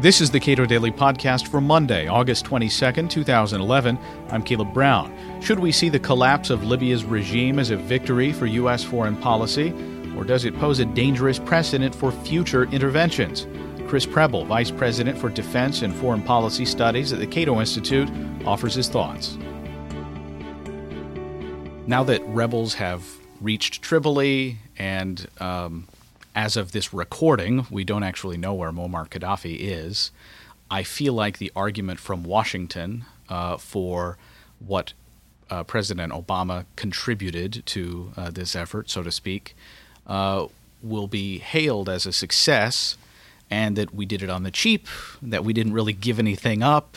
This is the Cato Daily Podcast for Monday, August 22nd, 2011. I'm Caleb Brown. Should we see the collapse of Libya's regime as a victory for U.S. foreign policy, or does it pose a dangerous precedent for future interventions? Chris Preble, Vice President for Defense and Foreign Policy Studies at the Cato Institute, offers his thoughts. Now that rebels have reached Tripoli and um, as of this recording, we don't actually know where Muammar Gaddafi is. I feel like the argument from Washington uh, for what uh, President Obama contributed to uh, this effort, so to speak, uh, will be hailed as a success, and that we did it on the cheap, that we didn't really give anything up,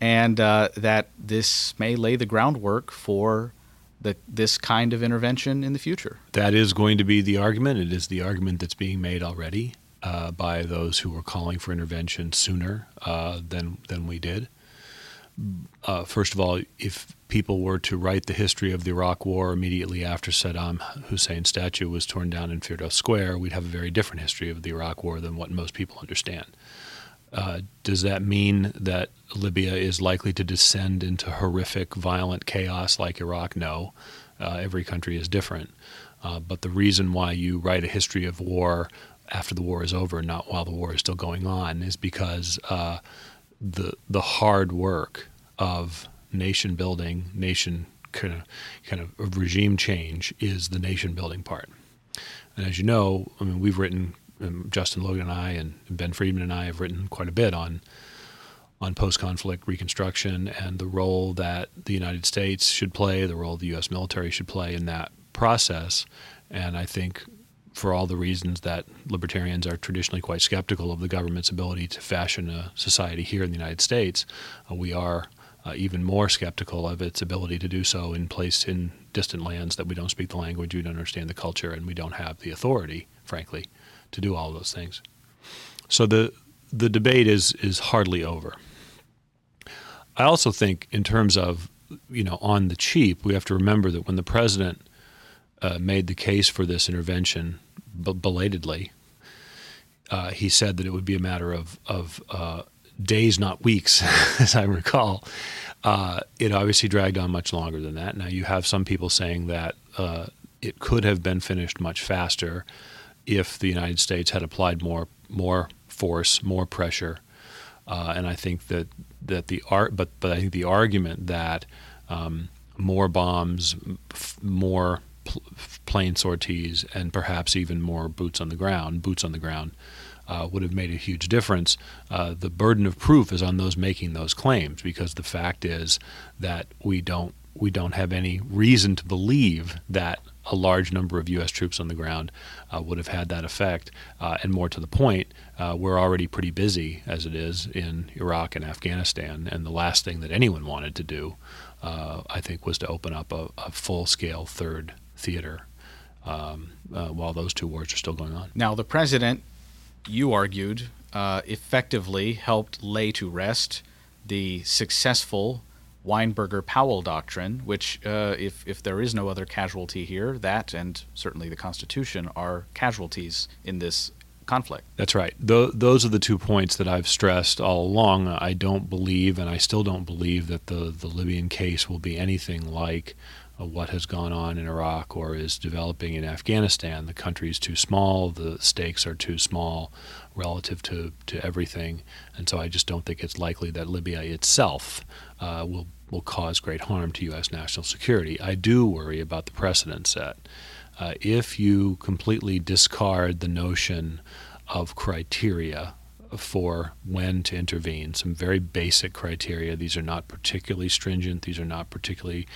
and uh, that this may lay the groundwork for the, this kind of intervention in the future. That is going to be the argument. It is the argument that's being made already uh, by those who were calling for intervention sooner uh, than than we did. Uh, first of all, if people were to write the history of the Iraq War immediately after Saddam Hussein's statue was torn down in Firdos Square, we'd have a very different history of the Iraq War than what most people understand. Uh, does that mean that Libya is likely to descend into horrific, violent chaos like Iraq? No. Uh, every country is different. Uh, but the reason why you write a history of war after the war is over, not while the war is still going on, is because uh, the the hard work of nation building, nation kind of kind of regime change is the nation building part. And as you know, I mean, we've written um, Justin Logan and I and Ben Friedman and I have written quite a bit on on post-conflict reconstruction and the role that the United States should play, the role the U.S. military should play in that process. And I think for all the reasons that libertarians are traditionally quite skeptical of the government's ability to fashion a society here in the United States, uh, we are uh, even more skeptical of its ability to do so in place in distant lands that we don't speak the language, we don't understand the culture, and we don't have the authority, frankly, to do all those things. So the the debate is is hardly over. I also think, in terms of you know, on the cheap, we have to remember that when the president uh, made the case for this intervention b- belatedly, uh, he said that it would be a matter of of uh, days, not weeks, as I recall. Uh, it obviously dragged on much longer than that. Now you have some people saying that uh, it could have been finished much faster if the United States had applied more more force, more pressure. Uh, and I think that that the art, but but I think the argument that um, more bombs, f- more pl- plane sorties, and perhaps even more boots on the ground, boots on the ground, uh, would have made a huge difference. Uh, the burden of proof is on those making those claims because the fact is that we don't we don't have any reason to believe that a large number of U.S. troops on the ground uh, would have had that effect. Uh, and more to the point, uh, we're already pretty busy as it is in Iraq and Afghanistan. And the last thing that anyone wanted to do, uh, I think, was to open up a, a full scale third theater um, uh, while those two wars are still going on. Now, the president, you argued, uh, effectively helped lay to rest the successful Weinberger Powell doctrine, which, uh, if, if there is no other casualty here, that and certainly the Constitution are casualties in this conflict. That's right. Th- those are the two points that I've stressed all along. I don't believe, and I still don't believe, that the, the Libyan case will be anything like uh, what has gone on in Iraq or is developing in Afghanistan. The country is too small, the stakes are too small relative to, to everything, and so I just don't think it's likely that Libya itself uh, will will cause great harm to U.S. national security. I do worry about the precedent set. Uh, if you completely discard the notion of criteria for when to intervene. Some very basic criteria. These are not particularly stringent. These are not particularly,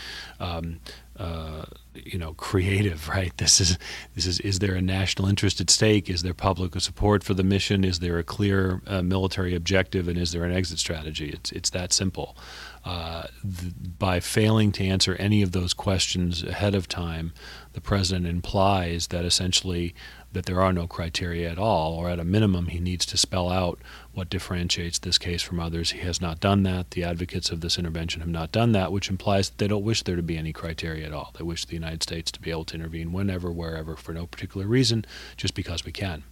um, uh, you know, creative. Right? This is this is. Is there a national interest at stake? Is there public support for the mission? Is there a clear uh, military objective? And is there an exit strategy? It's it's that simple. Uh, th- by failing to answer any of those questions ahead of time, the president implies that essentially that there are no criteria at all, or at a minimum, he needs to spell out what differentiates this case from others. He has not done that. The advocates of this intervention have not done that, which implies that they don't wish there to be any criteria at all. They wish the United States to be able to intervene whenever, wherever, for no particular reason, just because we can.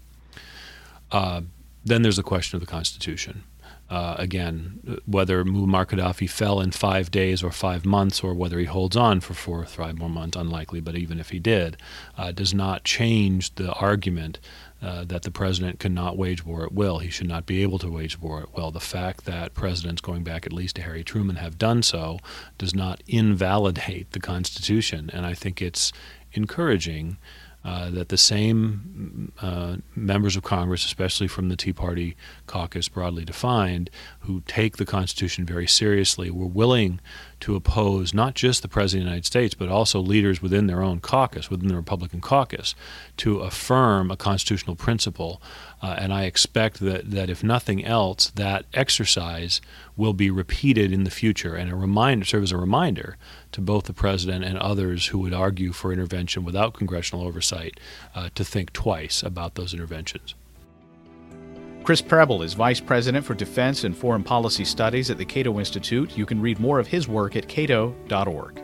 Uh, then there's the question of the Constitution. Uh, again, whether Muammar Gaddafi fell in five days or five months, or whether he holds on for four or five more months, unlikely, but even if he did, uh, does not change the argument uh, that the president cannot wage war at will. He should not be able to wage war at will. The fact that presidents going back at least to Harry Truman have done so does not invalidate the Constitution. And I think it's encouraging uh, that the same uh, members of Congress, especially from the Tea Party caucus broadly defined, who take the Constitution very seriously, were willing to oppose not just the President of the United States, but also leaders within their own caucus, within the Republican caucus, to affirm a constitutional principle. Uh, and I expect that, that if nothing else, that exercise will be repeated in the future and a reminder, serve as a reminder to both the president and others who would argue for intervention without congressional oversight uh, to think twice about those interventions. Chris Preble is Vice President for Defense and Foreign Policy Studies at the Cato Institute. You can read more of his work at cato.org.